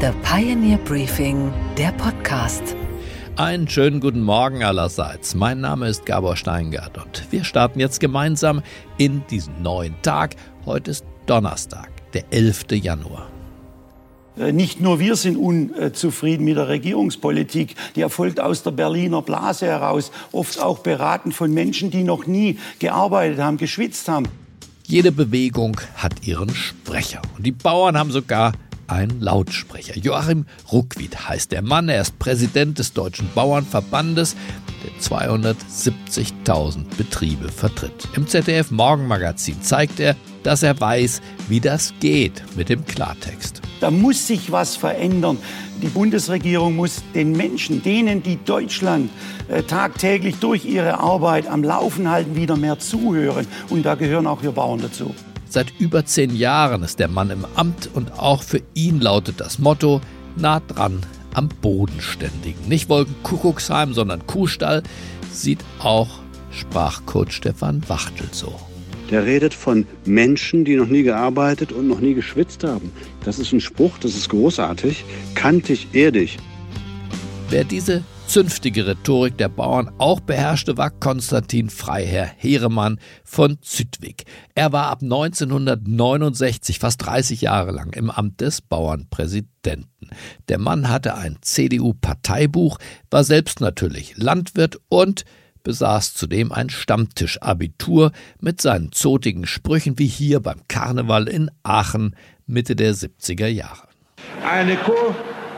The Pioneer Briefing, der Podcast. Einen schönen guten Morgen allerseits. Mein Name ist Gabor Steingart und wir starten jetzt gemeinsam in diesen neuen Tag. Heute ist Donnerstag, der 11. Januar. Äh, nicht nur wir sind unzufrieden mit der Regierungspolitik, die erfolgt aus der Berliner Blase heraus, oft auch beraten von Menschen, die noch nie gearbeitet haben, geschwitzt haben. Jede Bewegung hat ihren Sprecher und die Bauern haben sogar einen Lautsprecher. Joachim Ruckwied heißt der Mann, er ist Präsident des Deutschen Bauernverbandes, der 270.000 Betriebe vertritt. Im ZDF Morgenmagazin zeigt er, dass er weiß, wie das geht mit dem Klartext. Da muss sich was verändern. Die Bundesregierung muss den Menschen, denen, die Deutschland äh, tagtäglich durch ihre Arbeit am Laufen halten, wieder mehr zuhören. Und da gehören auch wir Bauern dazu. Seit über zehn Jahren ist der Mann im Amt und auch für ihn lautet das Motto nah dran am Bodenständigen. Nicht Wolkenkuckucksheim, sondern Kuhstall sieht auch Sprachcoach Stefan Wachtel so. Der redet von Menschen, die noch nie gearbeitet und noch nie geschwitzt haben. Das ist ein Spruch, das ist großartig, kantig, erdig. Wer diese zünftige Rhetorik der Bauern auch beherrschte, war Konstantin Freiherr Heeremann von Züttwig. Er war ab 1969 fast 30 Jahre lang im Amt des Bauernpräsidenten. Der Mann hatte ein CDU-Parteibuch, war selbst natürlich Landwirt und besaß zudem ein Stammtischabitur mit seinen zotigen Sprüchen wie hier beim Karneval in Aachen Mitte der 70er Jahre. Eine Kuh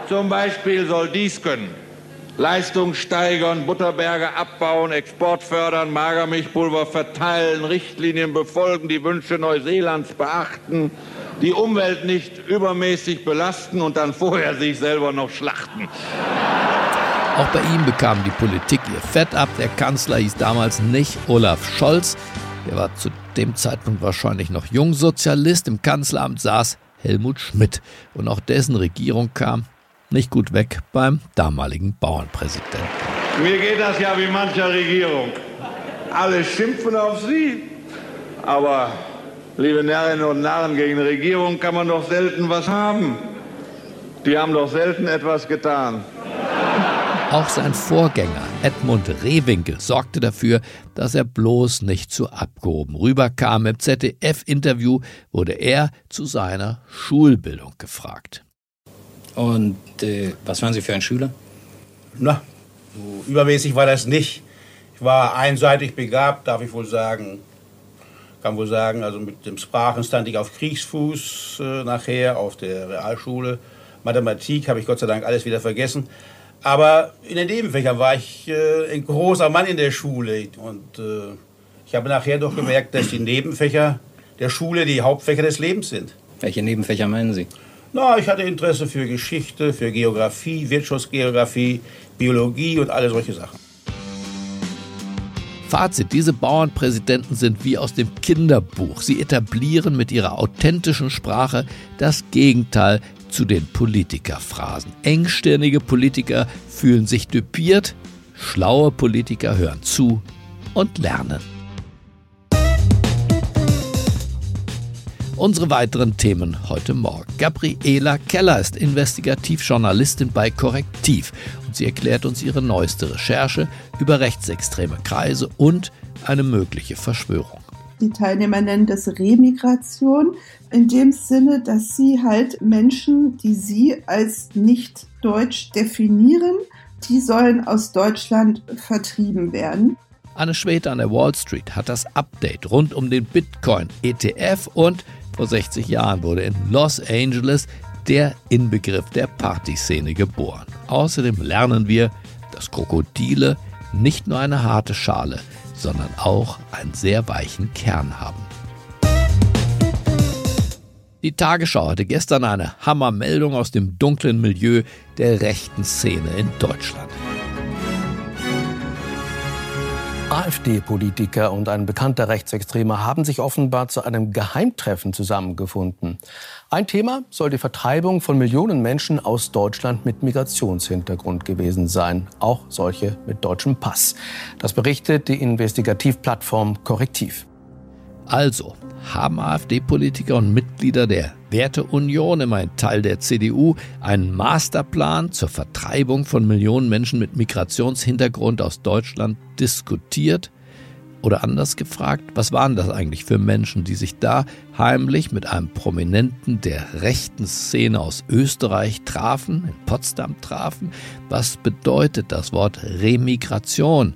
zum Beispiel soll dies können. Leistung steigern, Butterberge abbauen, Export fördern, Magermilchpulver verteilen, Richtlinien befolgen, die Wünsche Neuseelands beachten, die Umwelt nicht übermäßig belasten und dann vorher sich selber noch schlachten. Auch bei ihm bekam die Politik ihr Fett ab. Der Kanzler hieß damals nicht Olaf Scholz. Der war zu dem Zeitpunkt wahrscheinlich noch Jungsozialist. Im Kanzleramt saß Helmut Schmidt. Und auch dessen Regierung kam nicht gut weg beim damaligen Bauernpräsidenten. Mir geht das ja wie mancher Regierung. Alle schimpfen auf sie. Aber, liebe Narrinnen und Narren, gegen die Regierung kann man doch selten was haben. Die haben doch selten etwas getan. Auch sein Vorgänger Edmund Rehwinkel sorgte dafür, dass er bloß nicht zu abgehoben rüberkam. Im ZDF-Interview wurde er zu seiner Schulbildung gefragt. Und äh, was waren Sie für ein Schüler? Na, so übermäßig war das nicht. Ich war einseitig begabt, darf ich wohl sagen. Kann wohl sagen, also mit dem Sprachen stand ich auf Kriegsfuß äh, nachher auf der Realschule. Mathematik habe ich Gott sei Dank alles wieder vergessen. Aber in den Nebenfächern war ich äh, ein großer Mann in der Schule. Und äh, ich habe nachher doch gemerkt, dass die Nebenfächer der Schule die Hauptfächer des Lebens sind. Welche Nebenfächer meinen Sie? Na, ich hatte Interesse für Geschichte, für Geografie, Wirtschaftsgeografie, Biologie und alle solche Sachen. Fazit, diese Bauernpräsidenten sind wie aus dem Kinderbuch. Sie etablieren mit ihrer authentischen Sprache das Gegenteil zu den Politikerphrasen. Engstirnige Politiker fühlen sich düpiert, schlaue Politiker hören zu und lernen. Unsere weiteren Themen heute Morgen. Gabriela Keller ist Investigativjournalistin bei Korrektiv und sie erklärt uns ihre neueste Recherche über rechtsextreme Kreise und eine mögliche Verschwörung. Die Teilnehmer nennen das Remigration in dem Sinne, dass sie halt Menschen, die sie als nicht deutsch definieren, die sollen aus Deutschland vertrieben werden. Anne Schwede an der Wall Street hat das Update rund um den Bitcoin ETF und vor 60 Jahren wurde in Los Angeles der Inbegriff der Partyszene geboren. Außerdem lernen wir, dass Krokodile nicht nur eine harte Schale, sondern auch einen sehr weichen Kern haben. Die Tagesschau hatte gestern eine Hammermeldung aus dem dunklen Milieu der rechten Szene in Deutschland. AfD-Politiker und ein bekannter Rechtsextremer haben sich offenbar zu einem Geheimtreffen zusammengefunden. Ein Thema soll die Vertreibung von Millionen Menschen aus Deutschland mit Migrationshintergrund gewesen sein, auch solche mit deutschem Pass. Das berichtet die Investigativplattform Korrektiv. Also, haben AfD-Politiker und Mitglieder der Werteunion, immerhin Teil der CDU, einen Masterplan zur Vertreibung von Millionen Menschen mit Migrationshintergrund aus Deutschland diskutiert? Oder anders gefragt, was waren das eigentlich für Menschen, die sich da heimlich mit einem Prominenten der rechten Szene aus Österreich trafen, in Potsdam trafen? Was bedeutet das Wort Remigration?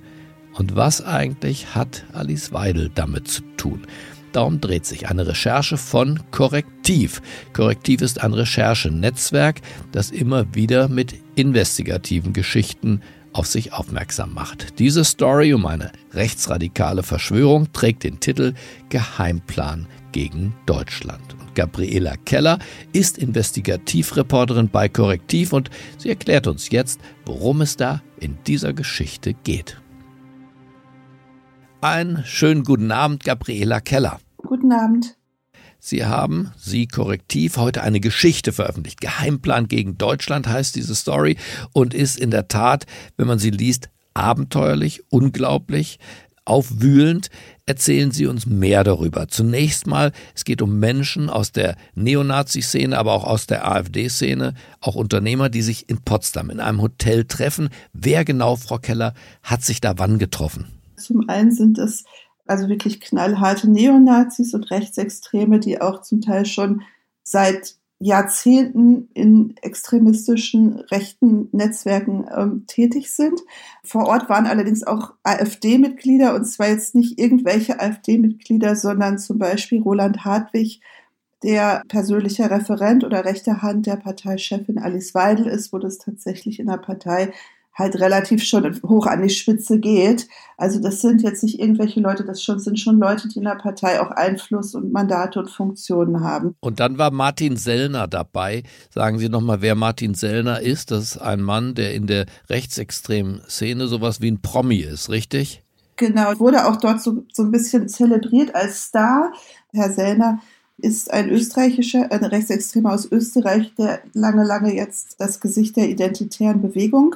Und was eigentlich hat Alice Weidel damit zu tun? Darum dreht sich eine Recherche von Korrektiv. Korrektiv ist ein Recherchenetzwerk, das immer wieder mit investigativen Geschichten auf sich aufmerksam macht. Diese Story um eine rechtsradikale Verschwörung trägt den Titel Geheimplan gegen Deutschland. Und Gabriela Keller ist Investigativreporterin bei Korrektiv und sie erklärt uns jetzt, worum es da in dieser Geschichte geht. Einen schönen guten Abend, Gabriela Keller. Guten Abend. Sie haben, Sie korrektiv, heute eine Geschichte veröffentlicht. Geheimplan gegen Deutschland heißt diese Story und ist in der Tat, wenn man sie liest, abenteuerlich, unglaublich, aufwühlend. Erzählen Sie uns mehr darüber. Zunächst mal, es geht um Menschen aus der Neonazi-Szene, aber auch aus der AfD-Szene, auch Unternehmer, die sich in Potsdam in einem Hotel treffen. Wer genau, Frau Keller, hat sich da wann getroffen? Zum einen sind es also wirklich knallharte Neonazis und Rechtsextreme, die auch zum Teil schon seit Jahrzehnten in extremistischen rechten Netzwerken ähm, tätig sind. Vor Ort waren allerdings auch AfD-Mitglieder und zwar jetzt nicht irgendwelche AfD-Mitglieder, sondern zum Beispiel Roland Hartwig, der persönlicher Referent oder rechte Hand der Parteichefin Alice Weidel ist, wo das tatsächlich in der Partei halt relativ schon hoch an die Spitze geht. Also das sind jetzt nicht irgendwelche Leute, das schon, sind schon Leute, die in der Partei auch Einfluss und Mandate und Funktionen haben. Und dann war Martin Sellner dabei. Sagen Sie nochmal, wer Martin Sellner ist. Das ist ein Mann, der in der rechtsextremen Szene sowas wie ein Promi ist, richtig? Genau, wurde auch dort so, so ein bisschen zelebriert als Star. Herr Sellner ist ein österreichischer, ein Rechtsextremer aus Österreich, der lange, lange jetzt das Gesicht der identitären Bewegung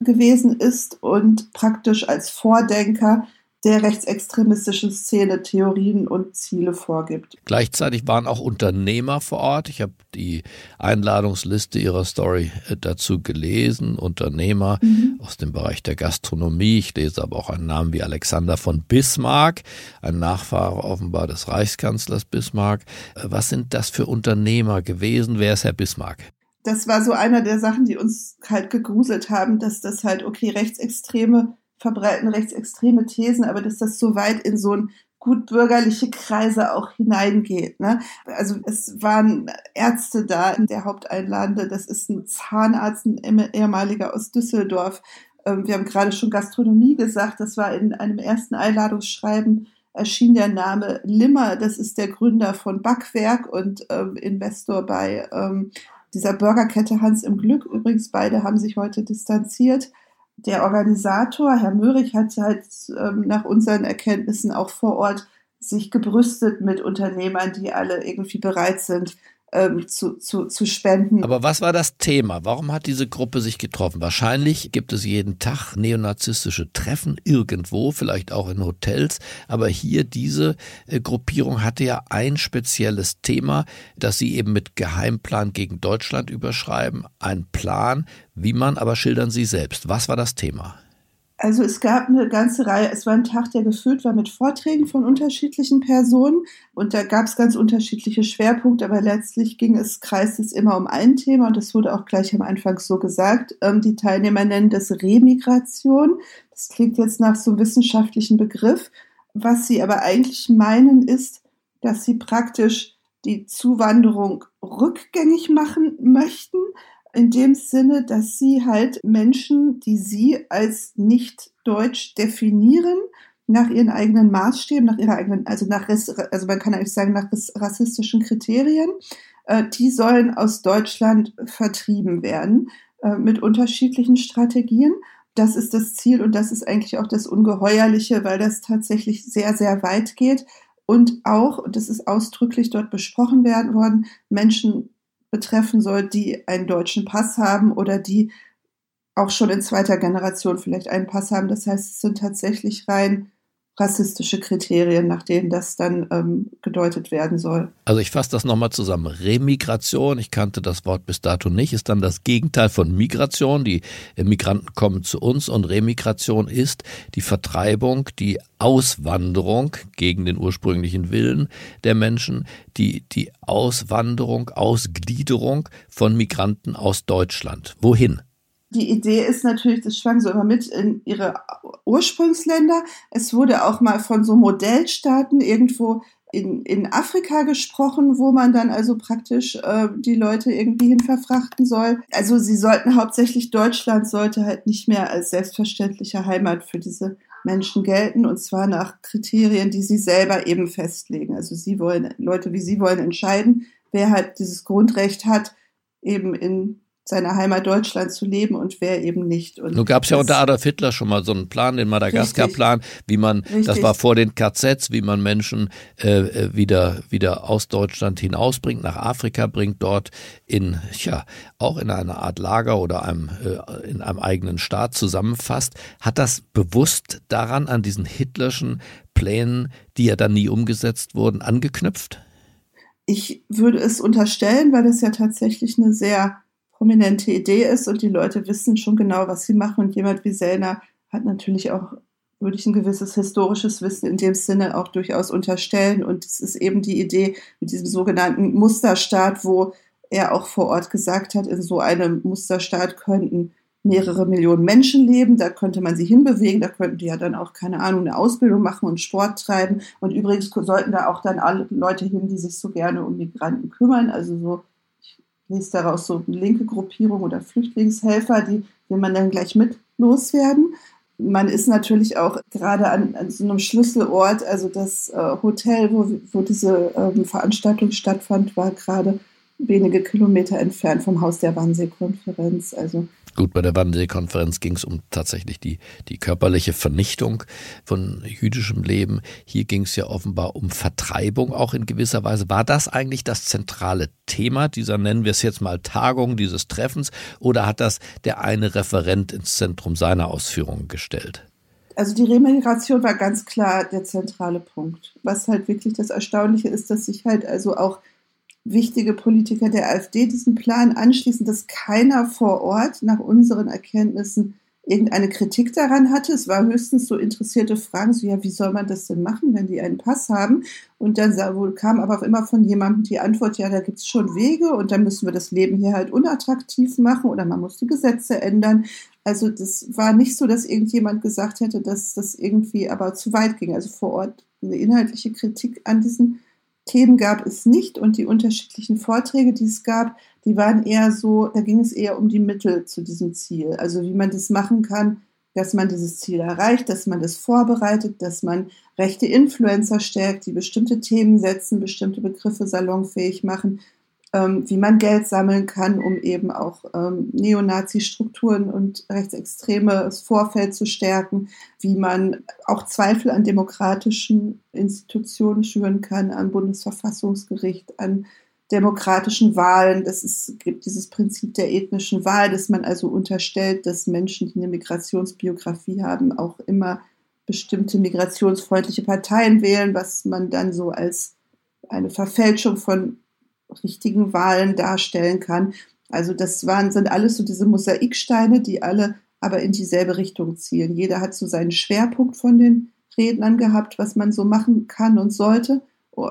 gewesen ist und praktisch als Vordenker der rechtsextremistischen Szene Theorien und Ziele vorgibt. Gleichzeitig waren auch Unternehmer vor Ort. Ich habe die Einladungsliste ihrer Story äh, dazu gelesen. Unternehmer mhm. aus dem Bereich der Gastronomie. Ich lese aber auch einen Namen wie Alexander von Bismarck, ein Nachfahre offenbar des Reichskanzlers Bismarck. Äh, was sind das für Unternehmer gewesen? Wer ist Herr Bismarck? Das war so einer der Sachen, die uns halt gegruselt haben, dass das halt, okay, Rechtsextreme verbreiten rechtsextreme Thesen, aber dass das so weit in so ein gut bürgerliche Kreise auch hineingeht. Ne? Also es waren Ärzte da, der Haupteinladende, das ist ein Zahnarzt, ein ehemaliger aus Düsseldorf. Ähm, wir haben gerade schon Gastronomie gesagt, das war in einem ersten Einladungsschreiben erschien der Name Limmer, das ist der Gründer von Backwerk und ähm, Investor bei ähm, dieser Burgerkette Hans im Glück. Übrigens, beide haben sich heute distanziert. Der Organisator, Herr Möhrig, hat halt ähm, nach unseren Erkenntnissen auch vor Ort sich gebrüstet mit Unternehmern, die alle irgendwie bereit sind, ähm, zu, zu, zu spenden. Aber was war das Thema? Warum hat diese Gruppe sich getroffen? Wahrscheinlich gibt es jeden Tag neonazistische Treffen irgendwo, vielleicht auch in Hotels. Aber hier diese äh, Gruppierung hatte ja ein spezielles Thema, das sie eben mit Geheimplan gegen Deutschland überschreiben. Ein Plan, wie man, aber schildern Sie selbst. Was war das Thema? Also es gab eine ganze Reihe, es war ein Tag, der gefüllt war mit Vorträgen von unterschiedlichen Personen und da gab es ganz unterschiedliche Schwerpunkte, aber letztlich ging es, kreist es immer um ein Thema und das wurde auch gleich am Anfang so gesagt. Ähm, die Teilnehmer nennen das Remigration. Das klingt jetzt nach so einem wissenschaftlichen Begriff. Was sie aber eigentlich meinen ist, dass sie praktisch die Zuwanderung rückgängig machen möchten, in dem Sinne, dass sie halt Menschen, die sie als nicht deutsch definieren, nach ihren eigenen Maßstäben, nach ihrer eigenen, also nach, also man kann eigentlich sagen, nach rassistischen Kriterien, äh, die sollen aus Deutschland vertrieben werden äh, mit unterschiedlichen Strategien. Das ist das Ziel und das ist eigentlich auch das Ungeheuerliche, weil das tatsächlich sehr, sehr weit geht und auch, und das ist ausdrücklich dort besprochen werden worden, Menschen betreffen soll, die einen deutschen Pass haben oder die auch schon in zweiter Generation vielleicht einen Pass haben. Das heißt, es sind tatsächlich rein rassistische Kriterien, nach denen das dann ähm, gedeutet werden soll. Also ich fasse das nochmal zusammen. Remigration, ich kannte das Wort bis dato nicht, ist dann das Gegenteil von Migration. Die Migranten kommen zu uns und Remigration ist die Vertreibung, die Auswanderung gegen den ursprünglichen Willen der Menschen, die, die Auswanderung, Ausgliederung von Migranten aus Deutschland. Wohin? Die Idee ist natürlich, das schwang so immer mit in ihre Ursprungsländer. Es wurde auch mal von so Modellstaaten irgendwo in, in Afrika gesprochen, wo man dann also praktisch äh, die Leute irgendwie hin verfrachten soll. Also sie sollten hauptsächlich Deutschland sollte halt nicht mehr als selbstverständliche Heimat für diese Menschen gelten und zwar nach Kriterien, die sie selber eben festlegen. Also sie wollen, Leute wie sie wollen entscheiden, wer halt dieses Grundrecht hat, eben in seiner Heimat Deutschland zu leben und wer eben nicht. Und Nun gab es ja unter Adolf Hitler schon mal so einen Plan, den Madagaskar-Plan, wie man, richtig. das war vor den KZs, wie man Menschen äh, äh, wieder, wieder aus Deutschland hinausbringt, nach Afrika bringt, dort in, ja, auch in einer Art Lager oder einem, äh, in einem eigenen Staat zusammenfasst. Hat das bewusst daran, an diesen hitlerschen Plänen, die ja dann nie umgesetzt wurden, angeknüpft? Ich würde es unterstellen, weil es ja tatsächlich eine sehr prominente Idee ist und die Leute wissen schon genau, was sie machen. Und jemand wie Sellner hat natürlich auch, würde ich ein gewisses historisches Wissen in dem Sinne auch durchaus unterstellen. Und es ist eben die Idee mit diesem sogenannten Musterstaat, wo er auch vor Ort gesagt hat, in so einem Musterstaat könnten mehrere Millionen Menschen leben, da könnte man sie hinbewegen, da könnten die ja dann auch, keine Ahnung, eine Ausbildung machen und Sport treiben. Und übrigens sollten da auch dann alle Leute hin, die sich so gerne um Migranten kümmern, also so lese daraus so linke Gruppierung oder Flüchtlingshelfer, die will man dann gleich mit loswerden. Man ist natürlich auch gerade an, an so einem Schlüsselort, also das äh, Hotel, wo, wo diese ähm, Veranstaltung stattfand, war gerade wenige Kilometer entfernt vom Haus der Wannsee-Konferenz. Also Gut, bei der Wannsee-Konferenz ging es um tatsächlich die, die körperliche Vernichtung von jüdischem Leben. Hier ging es ja offenbar um Vertreibung auch in gewisser Weise. War das eigentlich das zentrale Thema dieser, nennen wir es jetzt mal Tagung, dieses Treffens, oder hat das der eine Referent ins Zentrum seiner Ausführungen gestellt? Also die Remigration war ganz klar der zentrale Punkt. Was halt wirklich das Erstaunliche ist, dass sich halt also auch wichtige Politiker der AfD diesen Plan anschließen, dass keiner vor Ort nach unseren Erkenntnissen irgendeine Kritik daran hatte. Es war höchstens so interessierte Fragen, so ja, wie soll man das denn machen, wenn die einen Pass haben? Und dann kam aber auch immer von jemandem die Antwort, ja, da gibt es schon Wege und dann müssen wir das Leben hier halt unattraktiv machen oder man muss die Gesetze ändern. Also das war nicht so, dass irgendjemand gesagt hätte, dass das irgendwie aber zu weit ging. Also vor Ort eine inhaltliche Kritik an diesen Themen gab es nicht und die unterschiedlichen Vorträge, die es gab, die waren eher so, da ging es eher um die Mittel zu diesem Ziel. Also wie man das machen kann, dass man dieses Ziel erreicht, dass man das vorbereitet, dass man rechte Influencer stärkt, die bestimmte Themen setzen, bestimmte Begriffe salonfähig machen, ähm, wie man Geld sammeln kann, um eben auch ähm, Neonazi-Strukturen und rechtsextremes Vorfeld zu stärken, wie man auch Zweifel an demokratischen Institutionen schüren kann, am Bundesverfassungsgericht, an demokratischen Wahlen. Das ist, gibt dieses Prinzip der ethnischen Wahl, dass man also unterstellt, dass Menschen, die eine Migrationsbiografie haben, auch immer bestimmte migrationsfreundliche Parteien wählen, was man dann so als eine Verfälschung von richtigen Wahlen darstellen kann. Also das waren, sind alles so diese Mosaiksteine, die alle aber in dieselbe Richtung zielen. Jeder hat so seinen Schwerpunkt von den Rednern gehabt, was man so machen kann und sollte.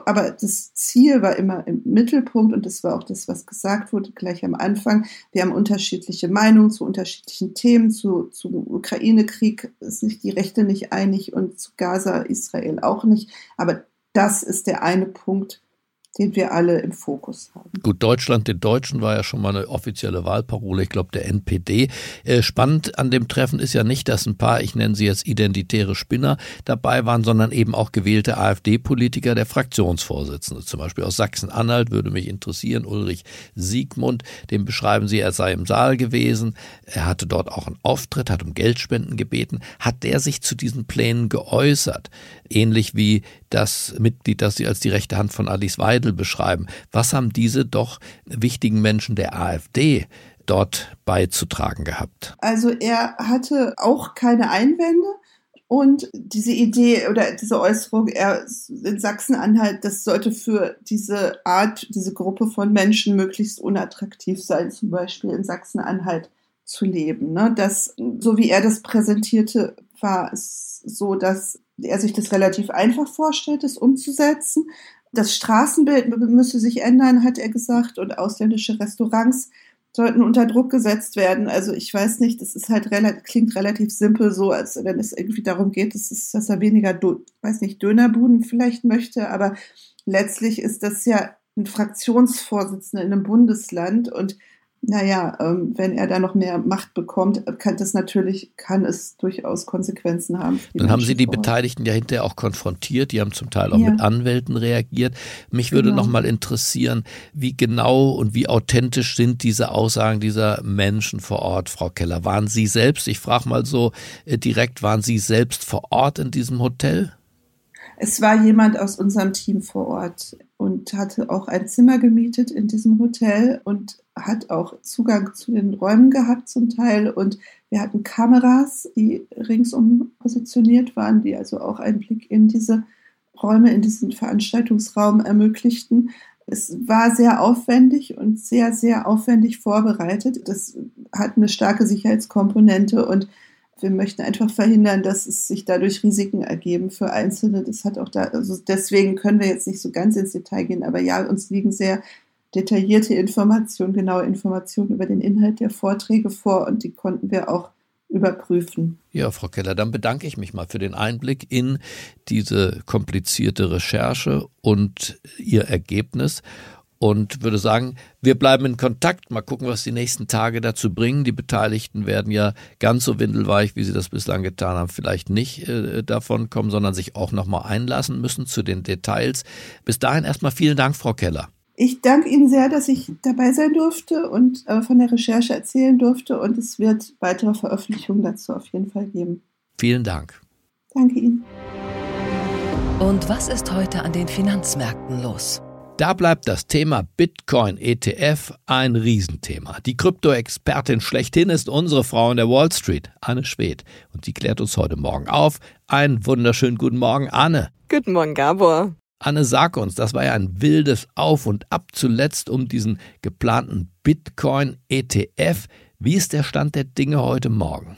Aber das Ziel war immer im Mittelpunkt und das war auch das, was gesagt wurde gleich am Anfang. Wir haben unterschiedliche Meinungen zu unterschiedlichen Themen. Zu, zu Ukraine-Krieg ist sich die Rechte nicht einig und zu Gaza, Israel auch nicht. Aber das ist der eine Punkt, den wir alle im Fokus haben. Gut, Deutschland den Deutschen war ja schon mal eine offizielle Wahlparole, ich glaube der NPD. Äh, spannend an dem Treffen ist ja nicht, dass ein paar, ich nenne sie jetzt identitäre Spinner dabei waren, sondern eben auch gewählte AfD-Politiker, der Fraktionsvorsitzende, zum Beispiel aus Sachsen-Anhalt, würde mich interessieren, Ulrich Siegmund, den beschreiben Sie, er sei im Saal gewesen, er hatte dort auch einen Auftritt, hat um Geldspenden gebeten. Hat der sich zu diesen Plänen geäußert? Ähnlich wie das Mitglied, das Sie als die rechte Hand von Alice Weidel beschreiben. Was haben diese doch wichtigen Menschen der AfD dort beizutragen gehabt? Also er hatte auch keine Einwände. Und diese Idee oder diese Äußerung, er in Sachsen-Anhalt, das sollte für diese Art, diese Gruppe von Menschen möglichst unattraktiv sein, zum Beispiel in Sachsen-Anhalt zu leben. Ne? Das, so wie er das präsentierte, war es so, dass er sich das relativ einfach vorstellt, das umzusetzen. Das Straßenbild müsse sich ändern, hat er gesagt, und ausländische Restaurants sollten unter Druck gesetzt werden. Also ich weiß nicht, das ist halt relativ, klingt relativ simpel so, als wenn es irgendwie darum geht, dass, es, dass er weniger, weiß nicht, Dönerbuden vielleicht möchte, aber letztlich ist das ja ein Fraktionsvorsitzender in einem Bundesland und naja, ähm, wenn er da noch mehr Macht bekommt, kann das natürlich, kann es durchaus Konsequenzen haben. Dann haben Sie die Beteiligten ja hinterher auch konfrontiert, die haben zum Teil auch ja. mit Anwälten reagiert. Mich würde genau. noch mal interessieren, wie genau und wie authentisch sind diese Aussagen dieser Menschen vor Ort, Frau Keller? Waren Sie selbst, ich frage mal so äh, direkt, waren Sie selbst vor Ort in diesem Hotel? Es war jemand aus unserem Team vor Ort und hatte auch ein Zimmer gemietet in diesem Hotel und hat auch Zugang zu den Räumen gehabt zum Teil. Und wir hatten Kameras, die ringsum positioniert waren, die also auch einen Blick in diese Räume, in diesen Veranstaltungsraum ermöglichten. Es war sehr aufwendig und sehr, sehr aufwendig vorbereitet. Das hat eine starke Sicherheitskomponente und wir möchten einfach verhindern, dass es sich dadurch Risiken ergeben für Einzelne. Das hat auch da, also deswegen können wir jetzt nicht so ganz ins Detail gehen, aber ja, uns liegen sehr detaillierte Informationen, genaue Informationen über den Inhalt der Vorträge vor und die konnten wir auch überprüfen. Ja, Frau Keller, dann bedanke ich mich mal für den Einblick in diese komplizierte Recherche und ihr Ergebnis und würde sagen, wir bleiben in Kontakt. Mal gucken, was die nächsten Tage dazu bringen. Die Beteiligten werden ja ganz so windelweich, wie sie das bislang getan haben, vielleicht nicht äh, davon kommen, sondern sich auch nochmal einlassen müssen zu den Details. Bis dahin erstmal vielen Dank, Frau Keller. Ich danke Ihnen sehr, dass ich dabei sein durfte und äh, von der Recherche erzählen durfte. Und es wird weitere Veröffentlichungen dazu auf jeden Fall geben. Vielen Dank. Danke Ihnen. Und was ist heute an den Finanzmärkten los? Da bleibt das Thema Bitcoin ETF ein Riesenthema. Die Krypto-Expertin schlechthin ist unsere Frau in der Wall Street, Anne Schwedt. Und sie klärt uns heute Morgen auf. Einen wunderschönen guten Morgen, Anne. Guten Morgen, Gabor. Anne, sag uns, das war ja ein wildes Auf und Ab zuletzt um diesen geplanten Bitcoin ETF. Wie ist der Stand der Dinge heute Morgen?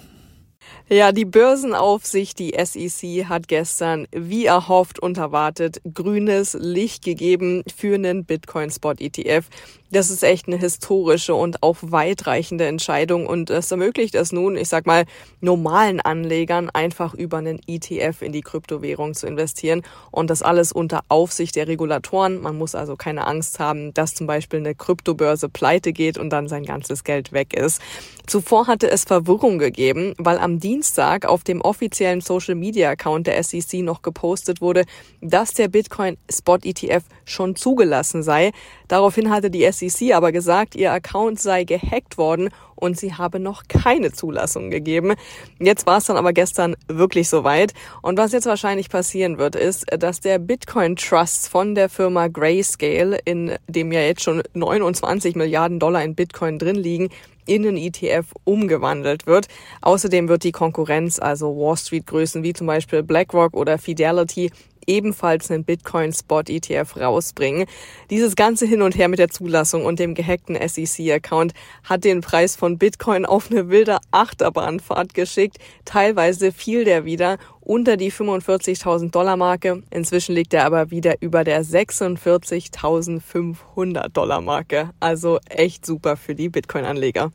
Ja, die Börsenaufsicht, die SEC, hat gestern, wie erhofft und erwartet, grünes Licht gegeben für einen Bitcoin-Spot-ETF. Das ist echt eine historische und auch weitreichende Entscheidung und es ermöglicht es nun, ich sag mal, normalen Anlegern einfach über einen ETF in die Kryptowährung zu investieren und das alles unter Aufsicht der Regulatoren. Man muss also keine Angst haben, dass zum Beispiel eine Kryptobörse pleite geht und dann sein ganzes Geld weg ist. Zuvor hatte es Verwirrung gegeben, weil am Dienstag auf dem offiziellen Social Media Account der SEC noch gepostet wurde, dass der Bitcoin Spot ETF schon zugelassen sei. Daraufhin hatte die SEC aber gesagt, ihr Account sei gehackt worden und sie habe noch keine Zulassung gegeben. Jetzt war es dann aber gestern wirklich soweit. Und was jetzt wahrscheinlich passieren wird, ist, dass der Bitcoin Trust von der Firma Grayscale, in dem ja jetzt schon 29 Milliarden Dollar in Bitcoin drin liegen, in einen ETF umgewandelt wird. Außerdem wird die Konkurrenz, also Wall Street Größen wie zum Beispiel BlackRock oder Fidelity, ebenfalls einen Bitcoin-Spot-ETF rausbringen. Dieses ganze Hin und Her mit der Zulassung und dem gehackten SEC-Account hat den Preis von Bitcoin auf eine wilde Achterbahnfahrt geschickt. Teilweise fiel der wieder unter die 45.000 Dollar Marke. Inzwischen liegt er aber wieder über der 46.500 Dollar Marke. Also echt super für die Bitcoin-Anleger.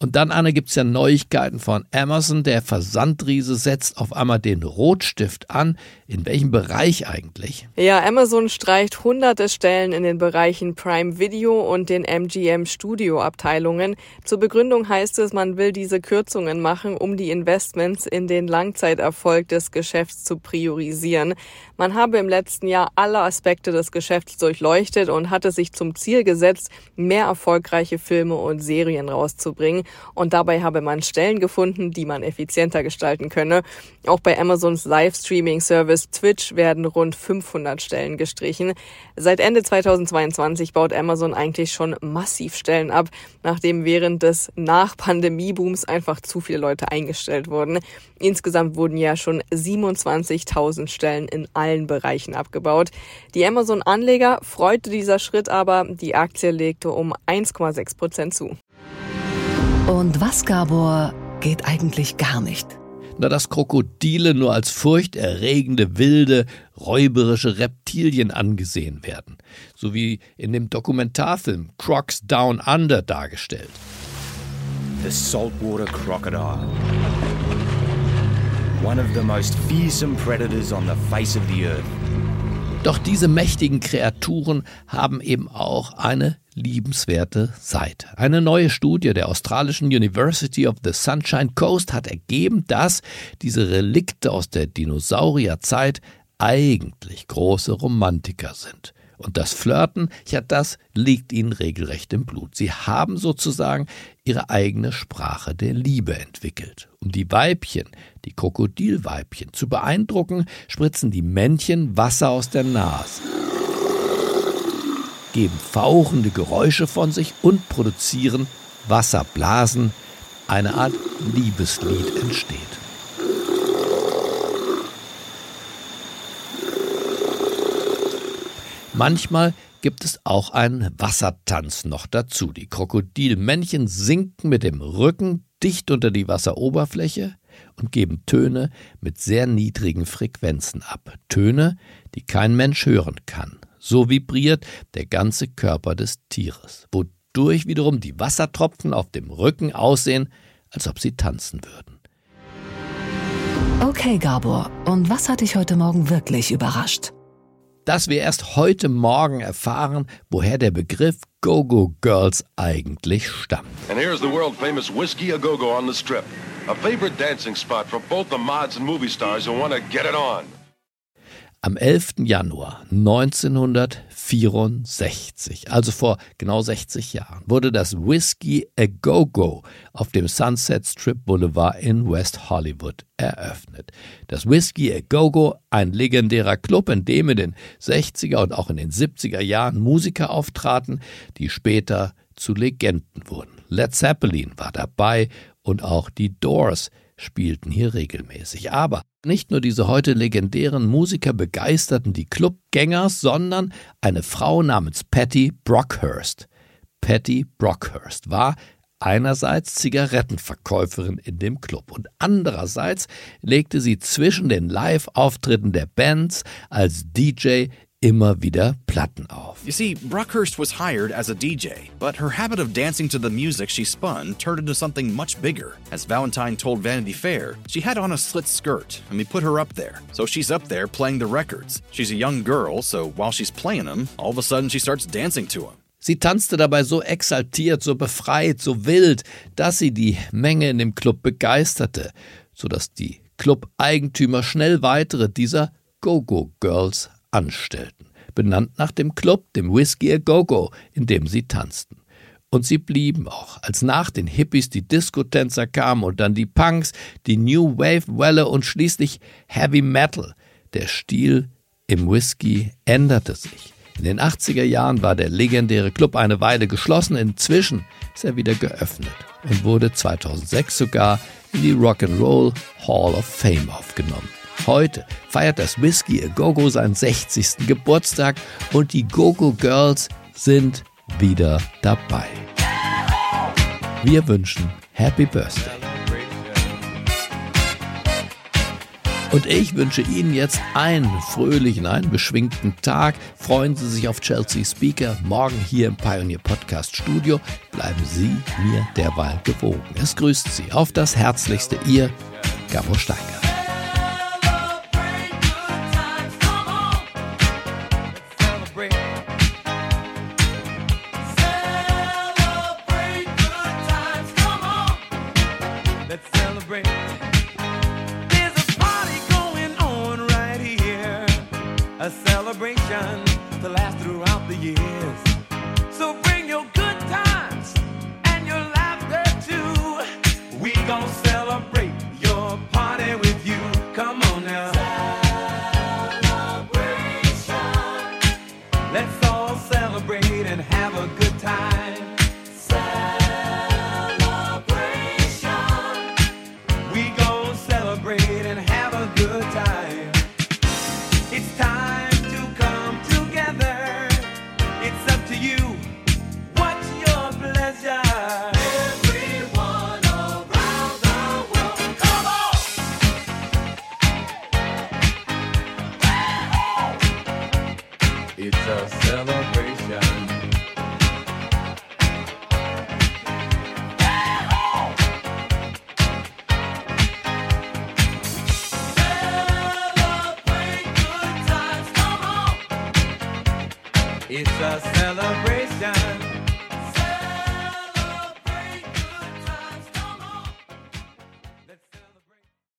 Und dann, Anne, gibt es ja Neuigkeiten von Amazon. Der Versandriese setzt auf einmal den Rotstift an. In welchem Bereich eigentlich? Ja, Amazon streicht hunderte Stellen in den Bereichen Prime Video und den MGM Studio Abteilungen. Zur Begründung heißt es, man will diese Kürzungen machen, um die Investments in den Langzeiterfolg des Geschäfts zu priorisieren. Man habe im letzten Jahr alle Aspekte des Geschäfts durchleuchtet und hatte sich zum Ziel gesetzt, mehr erfolgreiche Filme und Serien rauszubringen. Und dabei habe man Stellen gefunden, die man effizienter gestalten könne. Auch bei Amazons Livestreaming-Service Twitch werden rund 500 Stellen gestrichen. Seit Ende 2022 baut Amazon eigentlich schon massiv Stellen ab, nachdem während des Nach-Pandemie-Booms einfach zu viele Leute eingestellt wurden. Insgesamt wurden ja schon 27.000 Stellen in allen Bereichen abgebaut. Die Amazon-Anleger freute dieser Schritt aber. Die Aktie legte um 1,6 Prozent zu. Und was, Gabor, geht eigentlich gar nicht? Na, dass Krokodile nur als furchterregende, wilde, räuberische Reptilien angesehen werden, so wie in dem Dokumentarfilm Crocs Down Under dargestellt. The saltwater crocodile. One of the most fearsome predators on the face of the earth. Doch diese mächtigen Kreaturen haben eben auch eine liebenswerte Seite. Eine neue Studie der australischen University of the Sunshine Coast hat ergeben, dass diese Relikte aus der Dinosaurierzeit eigentlich große Romantiker sind. Und das Flirten, ja, das liegt ihnen regelrecht im Blut. Sie haben sozusagen ihre eigene Sprache der Liebe entwickelt. Um die Weibchen, die Krokodilweibchen, zu beeindrucken, spritzen die Männchen Wasser aus der Nase, geben fauchende Geräusche von sich und produzieren Wasserblasen. Eine Art Liebeslied entsteht. Manchmal gibt es auch einen Wassertanz noch dazu. Die Krokodilmännchen sinken mit dem Rücken dicht unter die Wasseroberfläche und geben Töne mit sehr niedrigen Frequenzen ab. Töne, die kein Mensch hören kann. So vibriert der ganze Körper des Tieres, wodurch wiederum die Wassertropfen auf dem Rücken aussehen, als ob sie tanzen würden. Okay, Gabor, und was hat dich heute Morgen wirklich überrascht? dass wir erst heute Morgen erfahren, woher der Begriff Go-Go Girls eigentlich stammt. And here's the world famous Whiskey A Go-Go on the Strip, a favorite dancing spot for both the mods and movie stars who want to get it on. Am 11. Januar 1964, also vor genau 60 Jahren, wurde das Whiskey A Go Go auf dem Sunset Strip Boulevard in West Hollywood eröffnet. Das Whiskey A Go Go, ein legendärer Club, in dem in den 60er und auch in den 70er Jahren Musiker auftraten, die später zu Legenden wurden. Led Zeppelin war dabei und auch die Doors spielten hier regelmäßig. Aber nicht nur diese heute legendären Musiker begeisterten die Clubgängers, sondern eine Frau namens Patty Brockhurst. Patty Brockhurst war einerseits Zigarettenverkäuferin in dem Club und andererseits legte sie zwischen den Live-Auftritten der Bands als DJ immer wieder Platten auf. You see, Brockhurst was hired as a DJ, but her habit of dancing to the music she spun turned into something much bigger. As Valentine told Vanity Fair, she had on a slit skirt, and we put her up there. So she's up there playing the records. She's a young girl, so while she's playing them, all of a sudden she starts dancing to them. Sie tanzte dabei so exaltiert, so befreit, so wild, dass sie die Menge in dem Club begeisterte, sodass die Club-Eigentümer schnell weitere dieser Go-Go-Girls anstellten, benannt nach dem Club, dem Whiskey a Go-Go, in dem sie tanzten. Und sie blieben auch, als nach den Hippies die Disco-Tänzer kamen und dann die Punks, die New Wave-Welle und schließlich Heavy Metal. Der Stil im Whisky änderte sich. In den 80er Jahren war der legendäre Club eine Weile geschlossen, inzwischen ist er wieder geöffnet und wurde 2006 sogar in die Rock'n'Roll Hall of Fame aufgenommen. Heute feiert das Whiskey A Go-Go seinen 60. Geburtstag und die Go-Go Girls sind wieder dabei. Wir wünschen Happy Birthday. Und ich wünsche Ihnen jetzt einen fröhlichen, einen beschwingten Tag. Freuen Sie sich auf Chelsea Speaker morgen hier im Pioneer Podcast Studio. Bleiben Sie mir derweil gewogen. Es grüßt Sie auf das Herzlichste, Ihr Gabo Steiger.